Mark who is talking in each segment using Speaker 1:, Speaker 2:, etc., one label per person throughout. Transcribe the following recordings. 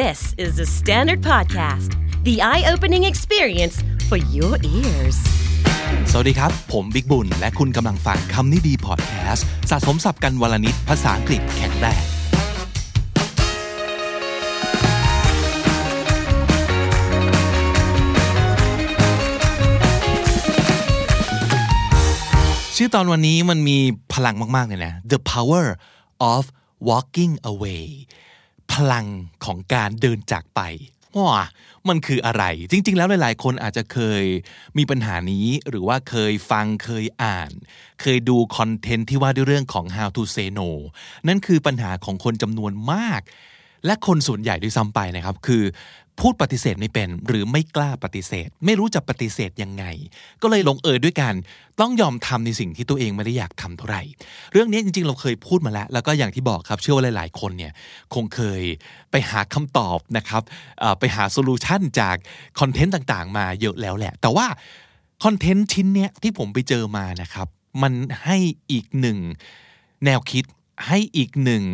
Speaker 1: This is the Standard Podcast, the eye opening experience for your ears.
Speaker 2: สวัสดีครับ ผมบิ๊กบุญ และคุณกำลังฟังคำนี้ดีพอดแคสต์สะสมสับกันวลนิดภาษาอังกฤษแข็งแรงชื่อตอนวันนี้มันมีพลังมาก ๆ เลยนะ The power of walking away พลังของการเดินจากไปว้ามันคืออะไร จริง ๆ แล้วหลาย ๆ คนอาจจะเคยมีปัญหานี้หรือว่าเคยฟังเคยอ่าน เคยดูคอนเทนต์ที่ว่าด้วยเรื่องของ how to say no นั่นคือปัญหาของคนจำนวนมาก และคนส่วนใหญ่ด้วยซ้ำไปนะครับ คือพูดปฏิเสธไม่เป็นหรือไม่กล้าปฏิเสธ ไม่รู้จะปฏิเสธยังไง ก็เลยลงเอยด้วยกันต้องยอมทำในสิ่งที่ตัวเองไม่ได้อยากทำเท่าไหร่ เรื่องนี้จริงๆ เราเคยพูดมาแล้ว แล้วก็อย่างที่บอกครับเชื่อว่าหลายๆ คนเนี่ยคงเคยไปหาคำตอบนะครับไปหา solution จากคอนเทนต์ต่างๆ มาเยอะแล้วแหละ แต่ว่าคอนเทนต์ชิ้นเนี้ยที่ผมไปเจอมานะครับ มันให้อีกหนึ่งแนวคิดให้อีกหนึ่ง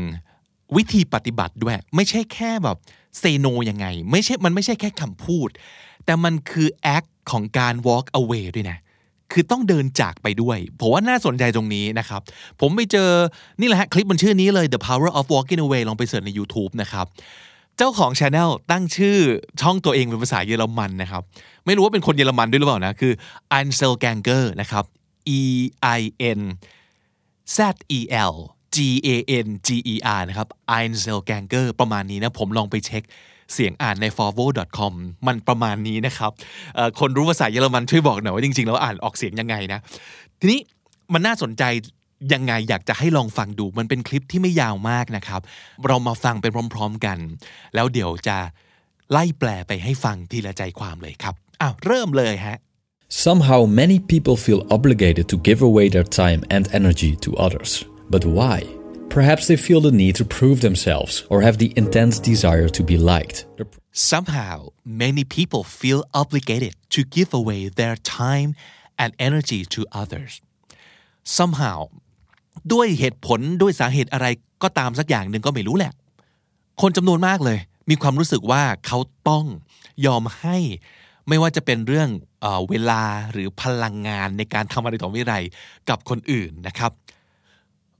Speaker 2: วิธีปฏิบัติด้วย ไม่ใช่แค่แบบ say no ยังไง ไม่ใช่มันไม่ใช่แค่คำพูด แต่มันคือแอคของการ walk away ด้วยนะคือต้องเดินจากไปด้วยผมว่าน่าสนใจตรงนี้นะครับ ผมไปเจอนี่แหละคลิปมันชื่อนี้เลย The Power of Walking Away ลองไปเสิร์ชใน YouTube นะครับ เจ้าของ Channel ตั้งชื่อช่องตัวเองเป็นภาษาเยอรมันนะครับ ไม่รู้ว่าเป็นคนเยอรมันด้วยหรือเปล่านะ คือ a n s e l Ganger นะครับ E I N Z E L G A N G E R นะครับ e i n s e l g a n g e r ประมาณนี้นะ ผมลองไปเช็คเสียงอ่านใน f o r v o com มันประมาณนี้นะครับ คนรู้ภาษาเยอรมันช่วยบอกหน่อยว่าจริงๆ แล้วอ่านออกเสียงยังไงนะ ทีนี้มันน่าสนใจยังไงอยากจะให้ลองฟังดู มันเป็นคลิปที่ไม่ยาวมากนะครับ เรามาฟังไปพร้อมๆกัน แล้วเดี๋ยวจะไล่แปลไปให้ฟังทีละใจความเลยครับ อ้าวเริ่มเลยฮะ
Speaker 3: Somehow, many people feel obligated to give away their time and energy to others. But why? Perhaps they feel the need to prove themselves or have the intense desire to be liked.
Speaker 2: Somehow, many people feel obligated to give away their time and energy to others. Somehow ด้วยเหตุผลด้วยสาเหตุอะไรก็ตามสักอย่างหนึ่งก็ไม่รู้แหละ คนจำนวนมากเลย มีความรู้สึกว่าเขาต้องยอมให้ไม่ว่าจะเป็นเรื่องเอเวลาหรือพลังงานในการทำอะไรต่อไม่ไรกับคนอื่นนะครับ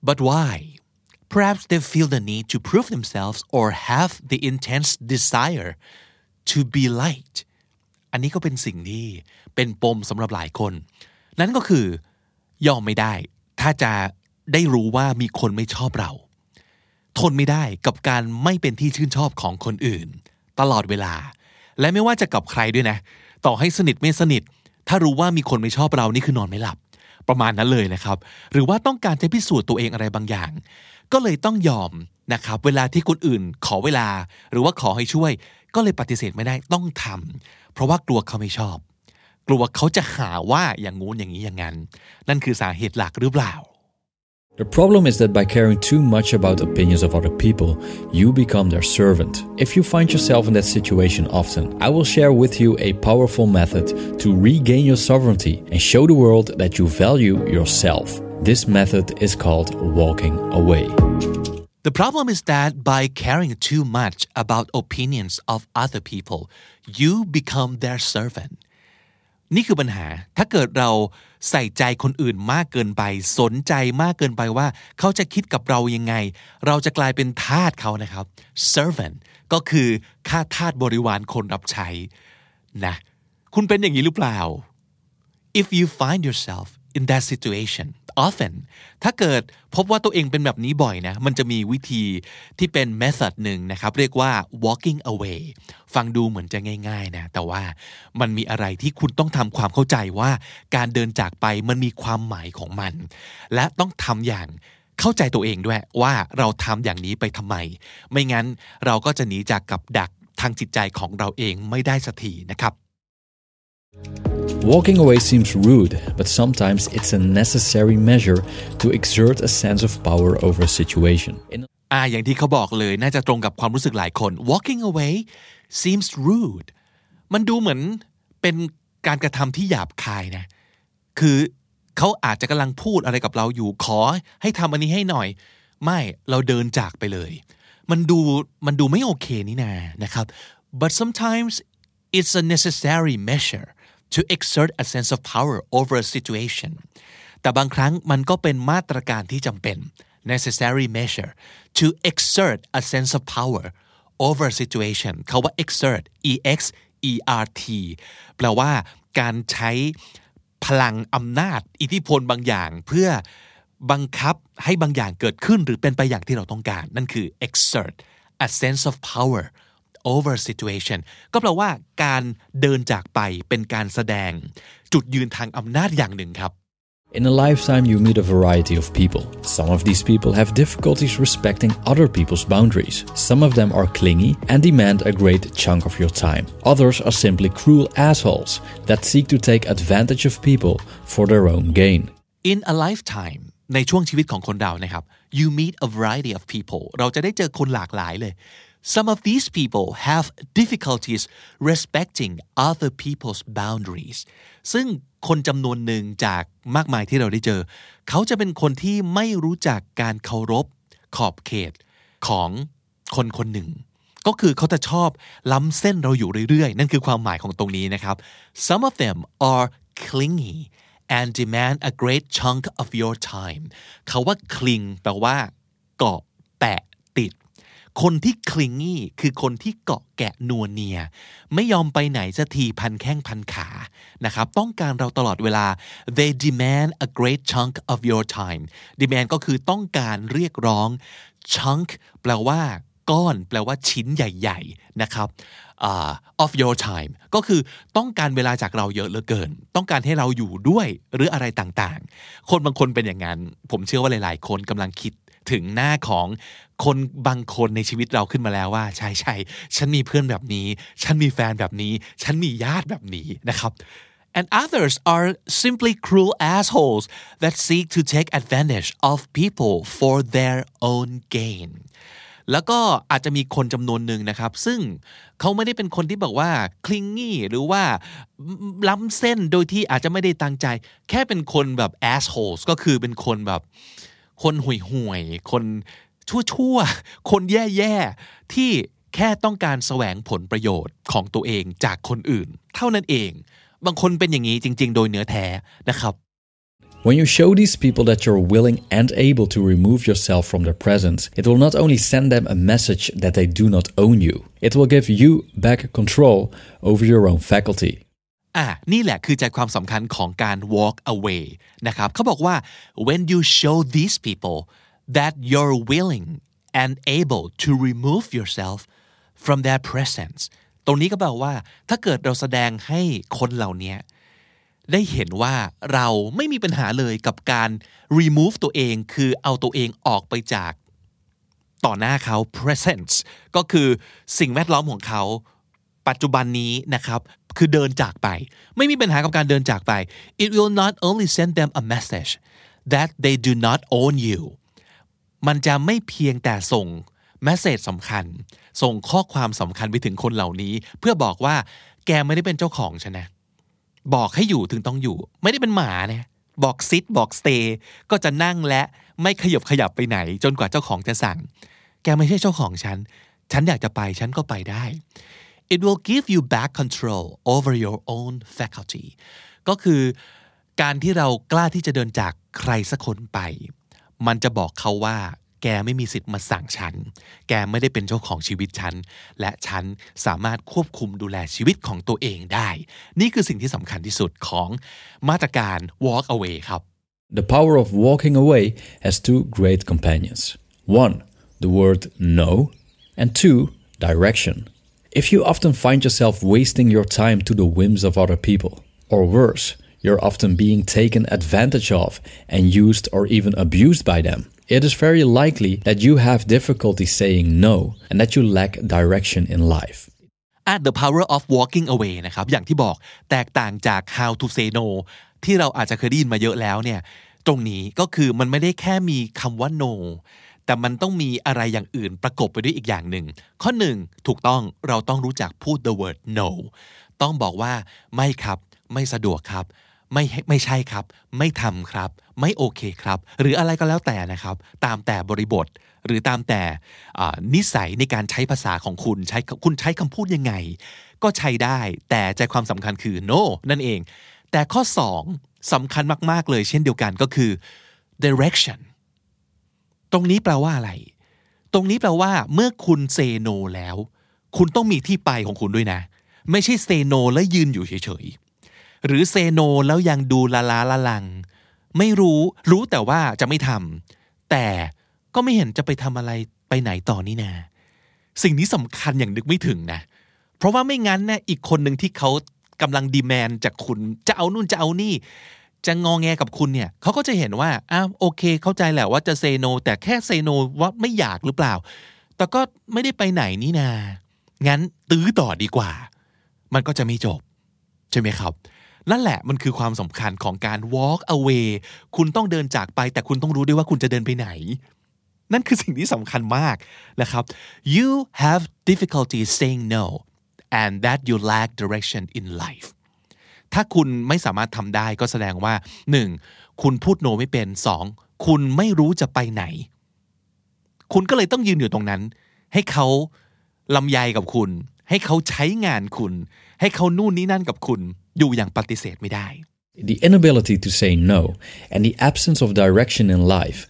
Speaker 2: But why? Perhaps they feel the need to prove themselves or have the intense desire to be liked. อันนี้ก็เป็นสิ่งที่เป็นปมสำหรับหลายคน นั่นก็คือยอมไม่ได้ ถ้าจะได้รู้ว่ามีคนไม่ชอบเรา ทนไม่ได้กับการไม่เป็นที่ชื่นชอบของคนอื่น ตลอดเวลา และไม่ว่าจะกับใครด้วยนะ ต่อให้สนิทไม่สนิท ถ้ารู้ว่ามีคนไม่ชอบเรานี่คือนอนไม่หลับ ประมาณนั้นเลยนะครับ หรือว่าต้องการจะพิสูจน์ตัวเองอะไรบางอย่าง ก็เลยต้องยอมนะครับ เวลาที่คนอื่นขอเวลา หรือว่าขอให้ช่วย ก็เลยปฏิเสธไม่ได้ต้องทำเพราะว่ากลัวเขาไม่ชอบ กลัวเขาจะหาว่าอย่างงู้นอย่างนี้อย่างนั้น นั่นคือสาเหตุหลักหรือเปล่า
Speaker 3: The problem is that by caring too much about opinions of other people, you become their servant. If you find yourself in that situation often, I will share with you a powerful method to regain your sovereignty and show the world that you value yourself. This method is called walking away.
Speaker 2: The problem is that by caring too much about opinions of other people, you become their servant. นี่คือปัญหาถ้าเกิดเราใส่ใจคนอื่นมากเกินไป สนใจมากเกินไปว่า เขาจะคิดกับเรายังไง เราจะกลายเป็นทาสเขานะครับ servant ก็คือข้าทาสบริวารคนรับใช้นะคุณเป็นอย่างนี้หรือเปล่า if you find yourself in that situation often ถ้าเกิดพบว่าตัวเองเป็นแบบนี้บ่อยนะ มันจะมีวิธีที่เป็น method หนึ่งนะครับ เรียกว่า walking away ฟังดูเหมือนจะง่าย ๆ นะ แต่ว่ามันมีอะไรที่คุณต้องทำความเข้าใจว่าการเดินจากไปมันมีความหมายของมัน และต้องทำอย่างเข้าใจตัวเองด้วยว่าเราทำอย่างนี้ไปทำไม ไม่งั้นเราก็จะหนีจากกับดักทางจิตใจของเราเองไม่ได้สักทีนะครับ
Speaker 3: Walking away seems rude, but sometimes it's a necessary measure to exert a sense of power over a situation.
Speaker 2: อ่าอย่างที่เขาบอกเลยน่าจะตรงกับความรู้สึกหลายคน walking away seems rude มันดูเหมือนเป็นการกระทำที่หยาบคายนะ คือเขาอาจจะกำลังพูดอะไรกับเราอยู่ขอให้ทำอันนี้ให้หน่อย ไม่เราเดินจากไปเลย มันดูมันดูไม่โอเคนี่นานะครับ but sometimes it's a necessary measure to exert a sense of power over a situation แต่บางครั้งมันก็เป็นมาตรการที่จำเป็น necessary measure to exert a sense of power over a situation เขาว่า exert e x e r t แปลว่าการใช้พลังอำนาจ อิทธิพลบางอย่าง เพื่อบังคับให้บางอย่างเกิดขึ้นหรือเป็นไปอย่างที่เราต้องการ นั่นคือ exert a sense of power over situation ก็แปลว่าการเดินจากไปเป็นการแสดง จุดยืนทางอำนาจอย่างหนึ่งครับ
Speaker 3: In a lifetime, you meet a variety of people. Some of these people have difficulties respecting other people's boundaries. Some of them are clingy and demand a great chunk of your time. Others are simply cruel assholes that seek to take advantage of people for their own gain.
Speaker 2: in a lifetime ในช่วงชีวิตของคนเรานะครับ you meet a variety of people เราจะได้เจอคนหลากหลายเลย some of these people have difficulties respecting other people's boundaries ซึ่งคนจำนวนหนึ่งจากมากมายที่เราได้เจอ เขาจะเป็นคนที่ไม่รู้จักการเคารพขอบเขตของคนคนหนึ่ง ก็คือเขาจะชอบล้ำเส้นเราอยู่เรื่อยๆ นั่นคือความหมายของตรงนี้นะครับ some of them are clingy and demand a great chunk of your time เขาว่า cling แปลว่าเกาะแปะติด คนที่ clingy คือคนที่เกาะแกะนัวเนีย ไม่ยอมไปไหนสักทีพันแข้งพันขานะครับต้องการเราตลอดเวลา they demand a great chunk of your time demand ก็คือต้องการเรียกร้อง chunk แปลว่า ก้อน แปลว่าชิ้นใหญ่ ๆ นะครับ uh, of your time ก็คือต้องการเวลาจากเราเยอะเหลือเกิน ต้องการให้เราอยู่ด้วยหรืออะไรต่างๆ คนบางคนเป็นอย่างนั้น ผมเชื่อว่าหลายๆ คนกำลังคิด ถึงหน้าของคนบางคนในชีวิตเราขึ้นมาแล้วว่า ใช่ใช่ฉันมีเพื่อนแบบนี้ ฉันมีแฟนแบบนี้ ฉันมีญาติแบบนี้นะครับ and others are simply cruel assholes that seek to take advantage of people for their own gain แล้วก็อาจจะมีคนจำนวนหนึ่งนะครับ ซึ่งเขาไม่ได้เป็นคนที่บอกว่าคลิงงี้หรือว่าล้ำเส้นโดยที่อาจจะไม่ได้ตั้งใจ แค่เป็นคนแบบ assholes ก็คือเป็นคนแบบ คนห่วยห่วยๆคนชั่วๆคนแย่ๆที่แค่ต้องการแสวงผลประโยชน์ของตัวเองจากคนอื่น เท่านั้นเอง บางคนเป็นอย่างนี้จริง ๆ โดยเนื้อแท้นะครับ
Speaker 3: When you show these people that you're willing and able to remove yourself from their presence, it will not only send them a message that they do not own you, it will give you back control over your own faculty.
Speaker 2: อะนี่แหละคือใจความสำคัญของการ walk away นะครับเขาบอกว่า when you show these people that you're willing and able to remove yourself from their presence ตรงนี้ก็แปลว่า ถ้าเกิดเราแสดงให้คนเหล่านี้ได้เห็นว่าเราไม่มีปัญหาเลยกับการ remove ตัวเองคือเอาตัวเองออกไปจากต่อหน้าเขา presence ก็คือสิ่งแวดล้อมของเขา ปัจจุบันนี้นะครับ คือเดินจากไป ไม่มีปัญหากับการเดินจากไป it will not only send them a message that they do not own you มันจะไม่เพียงแต่ส่งแมสเซจสำคัญ ส่งข้อความสำคัญไปถึงคนเหล่านี้ เพื่อบอกว่าแกไม่ได้เป็นเจ้าของฉันนะ บอกให้อยู่ถึงต้องอยู่ ไม่ได้เป็นหมาเนี่ยบอกซิดบอกสเตย์ก็จะนั่งและไม่ขยบขยับไปไหน จนกว่าเจ้าของจะสั่ง แกไม่ใช่เจ้าของฉัน ฉันอยากจะไปฉันก็ไปได้ it will give you back control over your own faculty ก็คือการที่เรากล้าที่จะเดินจากใครสักคนไป มันจะบอกเขาว่า แกไม่มีสิทธิ์มาสั่งฉัน แกไม่ได้เป็นเจ้าของชีวิตฉัน และฉันสามารถควบคุมดูแลชีวิตของตัวเองได้ นี่คือสิ่งที่สำคัญที่สุดของมาตรการ walk away ครับ
Speaker 3: The power of walking away has two great companions. One, the word no, and two, direction. If you often find yourself wasting your time to the whims of other people, or worse, you're often being taken advantage of and used or even abused by them, it is very likely that you have difficulty saying no and that you lack direction in life.
Speaker 2: at the power of walking away นะครับ อย่างที่บอกแตกต่างจาก how to say no ที่เราอาจจะเคยได้ยินมาเยอะแล้วเนี่ย ตรงนี้ก็คือมันไม่ได้แค่มีคำว่า no แต่มันต้องมีอะไรอย่างอื่นประกบไปด้วยอีกอย่างหนึ่ง ข้อหนึ่งถูกต้องเราต้องรู้จักพูด the word no ต้องบอกว่าไม่ครับ ไม่สะดวกครับ ไม่ไม่ใช่ครับ ไม่ทำครับ ไม่โอเคครับ หรืออะไรก็แล้วแต่นะครับ ตามแต่บริบทหรือตามแต่นิสัยในการใช้ภาษาของคุณใช้คุณใช้คำพูดยังไง ก็ใช้ได้ แต่ใจความสำคัญคือ no นั่นเอง แต่ข้อ 2สำคัญมาก ๆ เลยเช่นเดียวกันก็คือ direction ตรงนี้แปลว่าอะไร ตรงนี้แปลว่า เมื่อคุณเซโนแล้ว คุณต้องมีที่ไปของคุณด้วยนะ ไม่ใช่เซโนแล้วยืนอยู่เฉยๆ หรือเซโนแล้วยังดูละลาละลัง ไม่รู้รู้แต่ว่าจะไม่ทำแต่ก็ไม่เห็นจะไปทำอะไรไปไหนต่อนี่นาสิ่งนี้สำคัญอย่างนึกไม่ถึงนะ เพราะว่าไม่งั้นนะอีกคนหนึ่งที่เขากำลังดีแมนจากคุณจะเอานู่นจะเอานี่ จะงองแงกับคุณเนี่ยเขาก็จะเห็นว่าอ้าวโอเค เข้าใจแหละว่าจะเซโน แต่แค่เซโนว่าไม่อยากหรือเปล่า แต่ก็ไม่ได้ไปไหนนี่นา งั้นตื้อต่อดีกว่า มันก็จะไม่จบ ใช่ไหมครับ นั่นแหละมันคือความสำคัญของการ walk away คุณต้องเดินจากไป แต่คุณต้องรู้ด้วยว่าคุณจะเดินไปไหน นั่นคือสิ่งที่สำคัญมากนะครับ you have difficulty saying no and that you lack direction in life ถ้าคุณไม่สามารถทำได้ก็แสดงว่า 1. คุณพูดโนไม่เป็น 2. คุณไม่รู้จะไปไหน คุณก็เลยต้องยืนอยู่ตรงนั้น ให้เขาลำยายกับคุณ ให้เขาใช้งานคุณ ให้เขานู่นนี่นั่นกับคุณ อยู่อย่างปฏิเสธไม่ได้
Speaker 3: The inability to say no and the absence of direction in life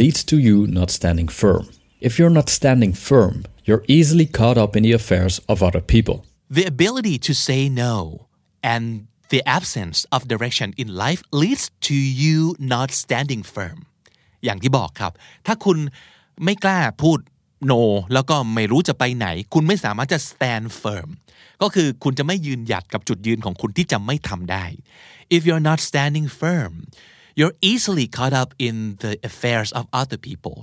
Speaker 3: leads to you not standing firm. If you're not standing firm, you're easily caught up in the affairs of other people.
Speaker 2: The ability to say no and the absence of direction in life leads to you not standing firm อย่างที่บอกครับ ถ้าคุณไม่กล้าพูด no แล้วก็ไม่รู้จะไปไหน คุณไม่สามารถจะ stand firm ก็คือคุณจะไม่ยืนหยัดกับจุดยืนของคุณที่จะไม่ทำได้ if you're not standing firm you're easily caught up in the affairs of other people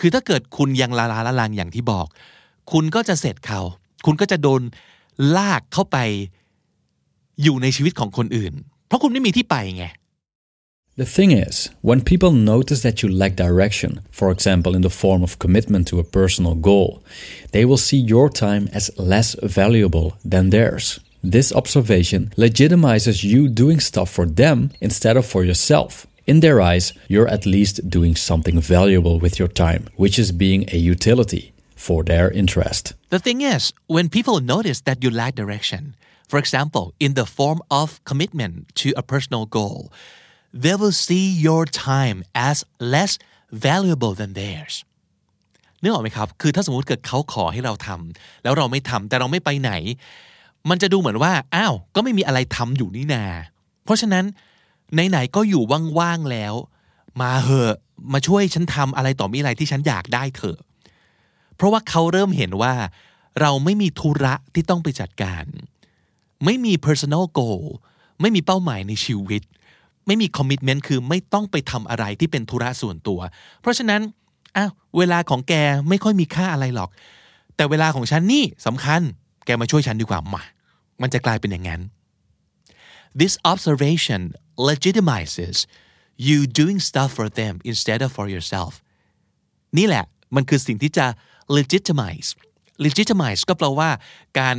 Speaker 2: คือถ้าเกิดคุณยังลาลาละลังอย่างที่บอก คุณก็จะเสร็จเขา คุณก็จะโดนลากเข้าไป อยู่ในชีวิตของคนอื่น เพราะคุณไม่มีที่ไปไง
Speaker 3: The thing is, when people notice that you lack direction, for example in the form of commitment to a personal goal, they will see your time as less valuable than theirs. This observation legitimizes you doing stuff for them instead of for yourself. In their eyes, you're at least doing something valuable with your time, which is being a utility for their interest.
Speaker 2: The thing is, when people notice that you lack direction, for example, in the form of commitment to a personal goal, they will see your time as less valuable than theirs นึกออกไหมครับ คือถ้าสมมติเกิดเขาขอให้เราทำแล้วเราไม่ทำแต่เราไม่ไปไหน มันจะดูเหมือนว่า อ้าว ก็ไม่มีอะไรทำอยู่นี่นา เพราะฉะนั้นไหนๆก็อยู่ว่างๆแล้ว มาเหอะ มาช่วยฉันทำอะไรต่อมีอะไรที่ฉันอยากได้เถอะ เพราะว่าเขาเริ่มเห็นว่า เราไม่มีธุระที่ต้องไปจัดการ ไม่มี personal goal ไม่มีเป้าหมายในชีวิต ไม่มี commitment คือไม่ต้องไปทำอะไรที่เป็นธุระส่วนตัว เพราะฉะนั้นอ้าวเวลาของแกไม่ค่อยมีค่าอะไรหรอก แต่เวลาของฉันนี่สำคัญ แกมาช่วยฉันดีกว่ามา มันจะกลายเป็นอย่างนั้น This observation legitimizes you doing stuff for them instead of for yourself นี่แหละมันคือสิ่งที่จะ legitimize legitimize ก็แปลว่าการ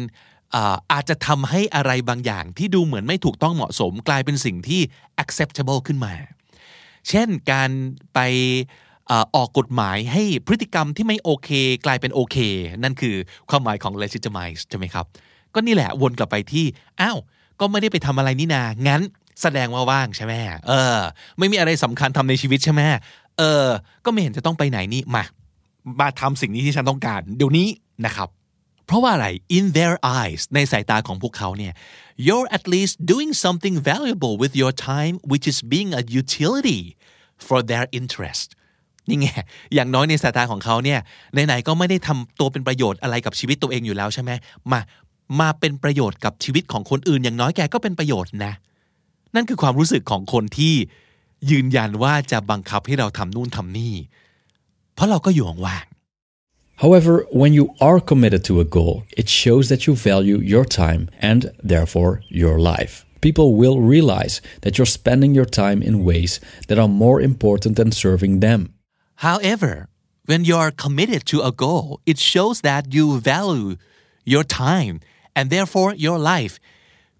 Speaker 2: อาจจะทำให้อะไรบางอย่างที่ดูเหมือนไม่ถูกต้องเหมาะสมกลายเป็นสิ่งที่ acceptable ขึ้นมา เช่นการไปออกกฎหมายให้พฤติกรรมที่ไม่โอเค กลายเป็นโอเค นั่นคือความหมายของ legitimize ใช่ไหมครับ ก็นี่แหละวนกลับไปที่ อ้าว ก็ไม่ได้ไปทำอะไรนี่นา งั้นแสดงว่าว่างใช่ไหมเออ ไม่มีอะไรสำคัญทำในชีวิตใช่ไหมเออ ก็ไม่เห็นจะต้องไปไหนนี่ มา มาทำสิ่งนี้ที่ฉันต้องการ เดี๋ยวนี้นะครับ เพราะว่าอะไร in their eyes ในสายตาของพวกเขาเนี่ย you're at least doing something valuable with your time which is being a utility for their interest นี่ไงอย่างน้อยในสายตาของเขาเนี่ยไหนๆก็ไม่ได้ทำตัวเป็นประโยชน์อะไรกับชีวิตตัวเองอยู่แล้วใช่ไหมมามาเป็นประโยชน์กับชีวิตของคนอื่น อย่างน้อยแกก็เป็นประโยชน์นะ นั่นคือความรู้สึกของคนที่ยืนยันว่าจะบังคับให้เราทำนู่นทำนี่ เพราะเราก็อยู่ว่าง
Speaker 3: However, when you are committed to a goal, it shows that you value your time and, therefore, your life. People will realize that you're spending your time in ways that are more important than serving them.
Speaker 2: However, when you are committed to a goal, it shows that you value your time and, therefore, your life.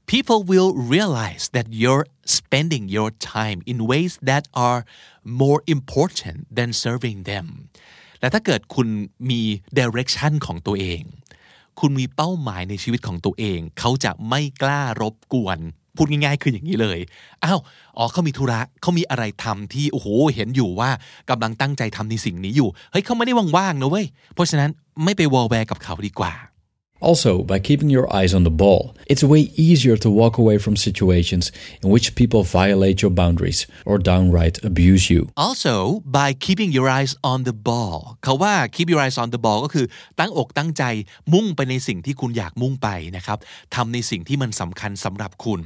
Speaker 2: people will realize that you're spending your time in ways that are more important than serving them และถ้าเกิดคุณมี direction ของตัวเอง คุณมีเป้าหมายในชีวิตของตัวเอง เขาจะไม่กล้ารบกวน พูดง่ายๆคืออย่างนี้เลย อ้าว อ๋อเขามีธุระเขามีอะไรทำที่ โอ้โห เห็นอยู่ว่ากำลังตั้งใจทำในสิ่งนี้อยู่ เฮ้ยเขาไม่ได้ว่างๆนะเว้ย เพราะฉะนั้นไม่ไปวอลแวร์กับเขาดีกว่า
Speaker 3: Also, by keeping your eyes on the ball, it's way easier to walk away from situations in which people violate your boundaries or downright abuse you.
Speaker 2: also by keeping your eyes on the ball เขาว่า keep your eyes on the ball ก็คือตั้งอกตั้งใจมุ่งไปในสิ่งที่คุณอยากมุ่งไปนะครับทำในสิ่งที่มันสำคัญสำหรับคุณ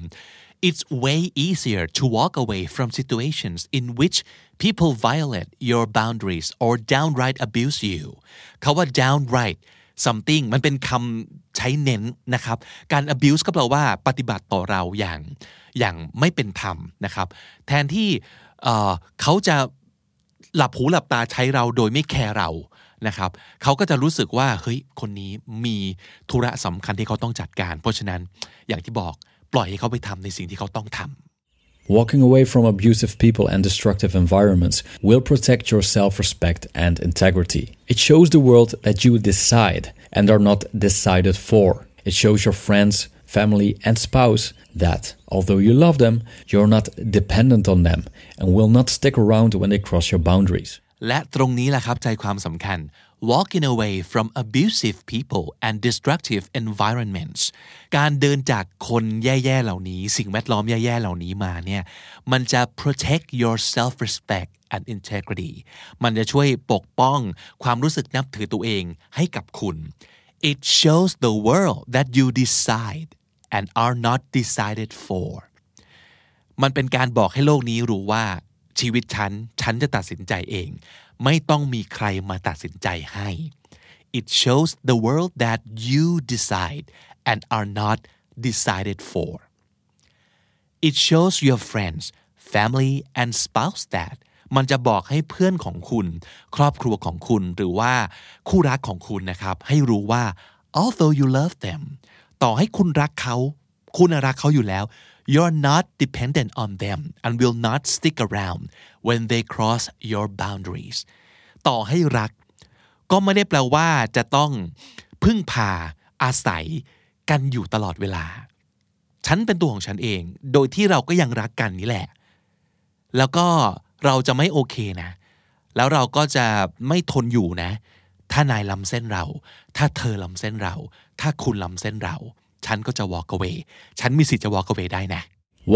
Speaker 2: It's way easier to walk away from situations in which people violate your boundaries or downright abuse you เขาว่า downright something มันเป็นคำใช้เน้นนะครับ การ abuse ก็แปลว่าปฏิบัติต่อเราอย่างอย่างไม่เป็นธรรมนะครับ แทนที่เอ่อเขาจะหลับหูหลับตาใช้เราโดยไม่แคร์เรานะครับเขาก็จะรู้สึกว่าเฮ้ยคนนี้มีธุระสำคัญที่เขาต้องจัดการ เพราะฉะนั้นอย่างที่บอกปล่อยให้เขาไปทำในสิ่งที่เขาต้องทำ
Speaker 3: Walking away from abusive people and destructive environments will protect your self respect and integrity. It shows the world that you decide and are not decided for. It shows your friends, family, and spouse that, although you love them, you're not dependent on them and will not stick around when they cross your boundaries.
Speaker 2: และตรงนี้แหละครับใจความสำคัญ walking away from abusive people and destructive environments การเดินจากคนแย่ๆเหล่านี้ สิ่งแวดล้อมแย่ๆเหล่านี้มาเนี่ยมันจะ protect your self respect and integrity มันจะช่วยปกป้องความรู้สึกนับถือตัวเองให้กับคุณ it shows the world that you decide and are not decided for มันเป็นการบอกให้โลกนี้รู้ว่าชีวิตฉัน ฉันจะตัดสินใจเอง ไม่ต้องมีใครมาตัดสินใจให้ It shows the world that you decide and are not decided for It shows your friends family and spouse that มันจะบอกให้เพื่อนของคุณ ครอบครัวของคุณหรือว่าคู่รักของคุณนะครับ ให้รู้ว่า although you love them ต่อให้คุณรักเขา คุณรักเขาอยู่แล้ว you're not dependent on them and will not stick around when they cross your boundaries ต่อให้รัก ก็ไม่ได้แปลว่าจะต้องพึ่งพาอาศัยกันอยู่ตลอดเวลา ฉันเป็นตัวของฉันเอง โดยที่เราก็ยังรักกันนี่แหละ แล้วก็เราจะไม่โอเคนะ แล้วเราก็จะไม่ทนอยู่นะ ถ้านายล้ำเส้นเรา ถ้าเธอล้ำเส้นเรา ถ้าคุณล้ำเส้นเรา ฉันก็จะ walk away ฉันมีสิทธิ์จะ walk away ได้นะ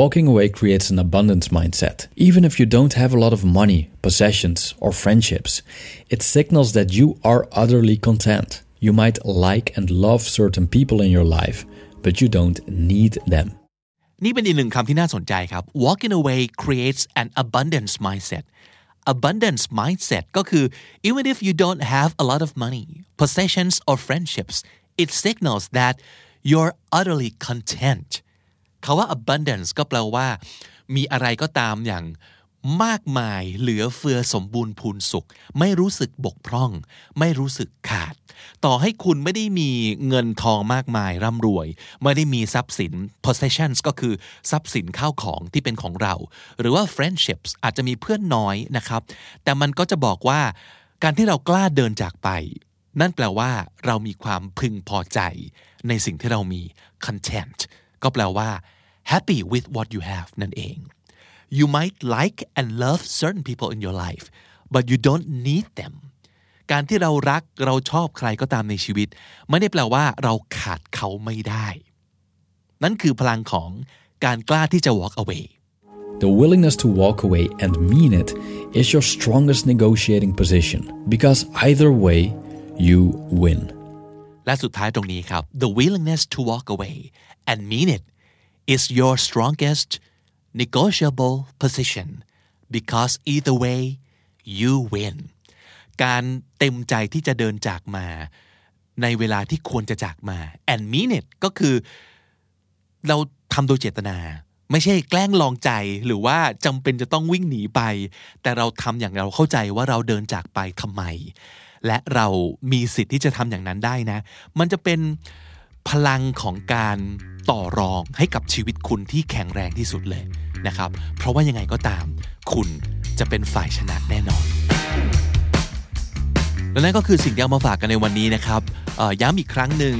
Speaker 3: Walking away creates an abundance mindset. Even if you don't have a lot of money, possessions, or friendships, it signals that you are utterly content. You might like and love certain people in your life, but you don't need them.
Speaker 2: นี่เป็นอีกหนึ่งคำที่น่าสนใจครับ walking away creates an abundance mindset abundance mindset ก็คือ even if you don't have a lot of money possessions or friendships it signals that you're utterly content คาว่า abundance ก็แปลว่า มีอะไรก็ตามอย่างมากมายเหลือเฟือสมบูรณ์พูนสุข ไม่รู้สึกบกพร่อง ไม่รู้สึกขาด ต่อให้คุณไม่ได้มีเงินทองมากมายร่ำรวย ไม่ได้มีทรัพย์สิน possessions ก็คือทรัพย์สินข้าวของที่เป็นของเรา หรือว่า friendships อาจจะมีเพื่อนน้อยนะครับ แต่มันก็จะบอกว่า การที่เรากล้าเดินจากไป นั่นแปลว่า เรามีความพึงพอใจ ในสิ่งที่เรามี content ก็แปลว่า happy with what you have นั่นเอง you might like and love certain people in your life but you don't need them การที่เรารักเราชอบใครก็ตามในชีวิต ไม่ได้แปลว่าเราขาดเขาไม่ได้ นั่นคือพลังของการกล้าที่จะ walk away
Speaker 3: The willingness to walk away and mean it is your strongest negotiating position because either way, you win.
Speaker 2: และสุดท้ายตรงนี้ครับ the willingness to walk away and mean it is your strongest negotiable position because either way you win การเต็มใจที่จะเดินจากมา ในเวลาที่ควรจะจากมา and mean it ก็คือ เราทำโดยเจตนา ไม่ใช่แกล้งลองใจหรือว่าจำเป็นจะต้องวิ่งหนีไป แต่เราทำอย่างเราเข้าใจว่าเราเดินจากไปทำไม และเรามีสิทธิ์ที่จะทำอย่างนั้นได้นะ มันจะเป็นพลังของการ ต่อรองให้กับชีวิตคุณที่แข็งแรงที่สุดเลยนะครับ เพราะว่ายังไงก็ตาม คุณจะเป็นฝ่ายชนะแน่นอน และนั่นก็คือสิ่งที่เอามาฝากกันในวันนี้นะครับย้ำอีกครั้งหนึ่ง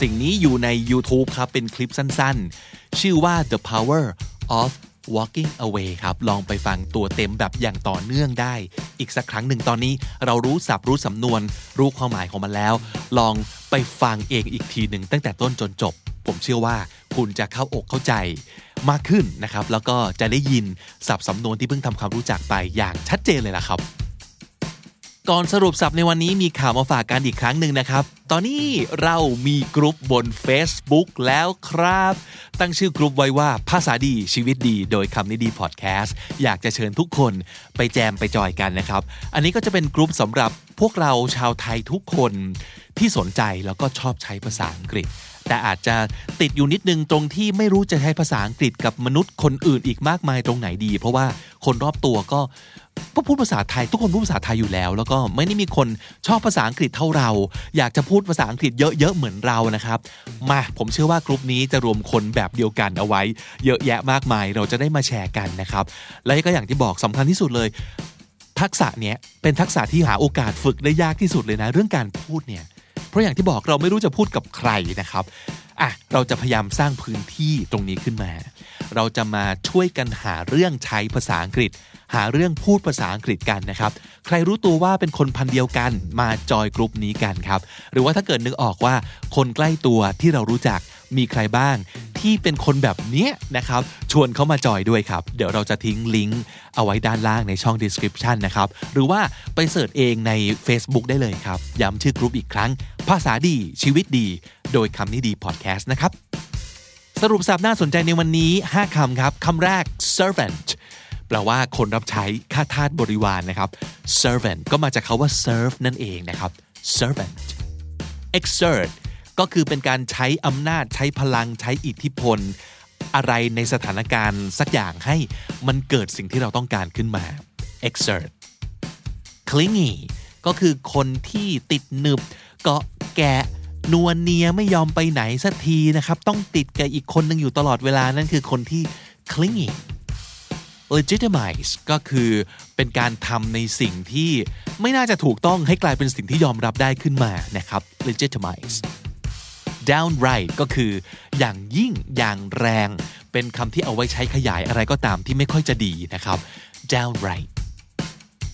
Speaker 2: สิ่งนี้อยู่ใน YouTube ครับ เป็นคลิปสั้นๆ ชื่อว่า The Power of Walking Away ครับ ลองไปฟังตัวเต็มแบบอย่างต่อเนื่องได้ อีกสักครั้งหนึ่งตอนนี้เรารู้สับรู้สำนวน รู้ความหมายของมันแล้ว ลองไปฟังเองอีกทีหนึ่งตั้งแต่ต้นจนจบ ผมเชื่อว่าคุณจะเข้าอกเข้าใจมากขึ้นนะครับ แล้วก็จะได้ยินสับสำนวนที่เพิ่งทำความรู้จักไปอย่างชัดเจนเลยล่ะครับ ก่อนสรุปสับในวันนี้มีข่าวมาฝากกันอีกครั้งหนึ่งนะครับ ตอนนี้เรามีกลุ่มบน Facebook แล้วครับ ตั้งชื่อกลุ่มไว้ว่าภาษาดีชีวิตดี โดยคำนี้ดีพอดแคสต์อยากจะเชิญทุกคนไปแจมไปจอยกันนะครับ อันนี้ก็จะเป็นกลุ่มสำหรับพวกเราชาวไทยทุกคนที่สนใจแล้วก็ชอบใช้ภาษาอังกฤษ แต่อาจจะติดอยู่นิดนึงตรงที่ไม่รู้จะใช้ภาษาอังกฤษกับมนุษย์คนอื่นอีกมากมายตรงไหนดี เพราะว่าคนรอบตัวก็ก็พูดภาษาไทย ทุกคนพูดภาษาไทยอยู่แล้ว แล้วก็ไม่ได้มีคนชอบภาษาอังกฤษเท่าเรา อยากจะพูดภาษาอังกฤษเยอะๆเหมือนเรานะครับ มาผมเชื่อว่ากลุ่มนี้จะรวมคนแบบเดียวกันเอาไว้ เยอะแยะมากมายเราจะได้มาแชร์กันนะครับ และก็อย่างที่บอกสำคัญที่สุดเลย ทักษะเนี้ยเป็นทักษะที่หาโอกาสฝึกได้ยากที่สุดเลยนะ เรื่องการพูดเนี่ย เพราะอย่างที่บอกเราไม่รู้จะพูดกับใครนะครับอะเราจะพยายามสร้างพื้นที่ตรงนี้ขึ้นมา เราจะมาช่วยกันหาเรื่องใช้ภาษาอังกฤษ หาเรื่องพูดภาษาอังกฤษกันนะครับ ใครรู้ตัวว่าเป็นคนพันเดียวกันมาจอยกลุ่มนี้กันครับ หรือว่าถ้าเกิดนึกออกว่าคนใกล้ตัวที่เรารู้จัก มีใครบ้างที่เป็นคนแบบนี้นะครับ ชวนเขามาจอยด้วยครับ เดี๋ยวเราจะทิ้งลิงก์เอาไว้ด้านล่างในช่อง description นะครับ หรือว่าไป search เองใน Facebook ได้เลยครับ ย้ำชื่อกลุ่มอีกครั้ง ภาษาดีชีวิตดี โดยคำนี้ดีพอดแคสต์นะครับ สรุปศัพท์น่าสนใจในวันนี้ 5คำครับคำแรก servant แปลว่าคนรับใช้ข้าทาสบริวารนะครับ servant ก็มาจากคำว่า serve นั่นเองนะครับ servant exert ก็คือเป็นการใช้อำนาจใช้พลังใช้อิทธิพล อะไรในสถานการณ์สักอย่างให้มันเกิดสิ่งที่เราต้องการขึ้นมา exert clingy ก็คือคนที่ติดหนึบเกาะแกะนวลเนียไม่ยอมไปไหนสักทีนะครับ ต้องติดกับอีกคนหนึ่งอยู่ตลอดเวลานั่นคือคนที่ clingy legitimize ก็คือเป็นการทำในสิ่งที่ไม่น่าจะถูกต้องให้กลายเป็นสิ่งที่ยอมรับได้ขึ้นมานะครับ legitimize downright ก็คือ อย่างยิ่งอย่างแรง เป็นคำที่เอาไว้ใช้ขยายอะไรก็ตามที่ไม่ค่อยจะดีนะครับ downright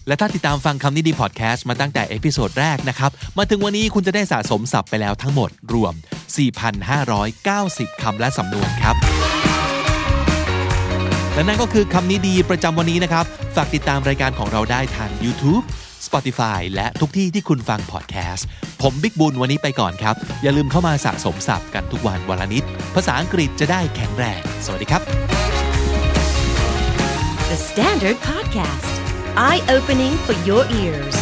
Speaker 2: และถ้าติดตามฟังคำนี้ดีพอดแคสต์มาตั้งแต่ episode แรกนะครับ มาถึงวันนี้คุณจะได้สะสมศัพท์ไปแล้วทั้งหมดรวม 4,590 คำและสำนวนครับ และนั่นก็คือคำนี้ดีประจำวันนี้นะครับ ฝากติดตามรายการของเราได้ทาง YouTube Spotify และทุกที่ที่คุณฟังพอดแคสต์ ผมบิ๊กบุญวันนี้ไปก่อนครับ อย่าลืมเข้ามาสะสมศัพท์กันทุกวันวันละนิด ภาษาอังกฤษจะได้แข็งแรง สวัสดีครับ
Speaker 1: The Standard Podcast Eye Opening for Your Ears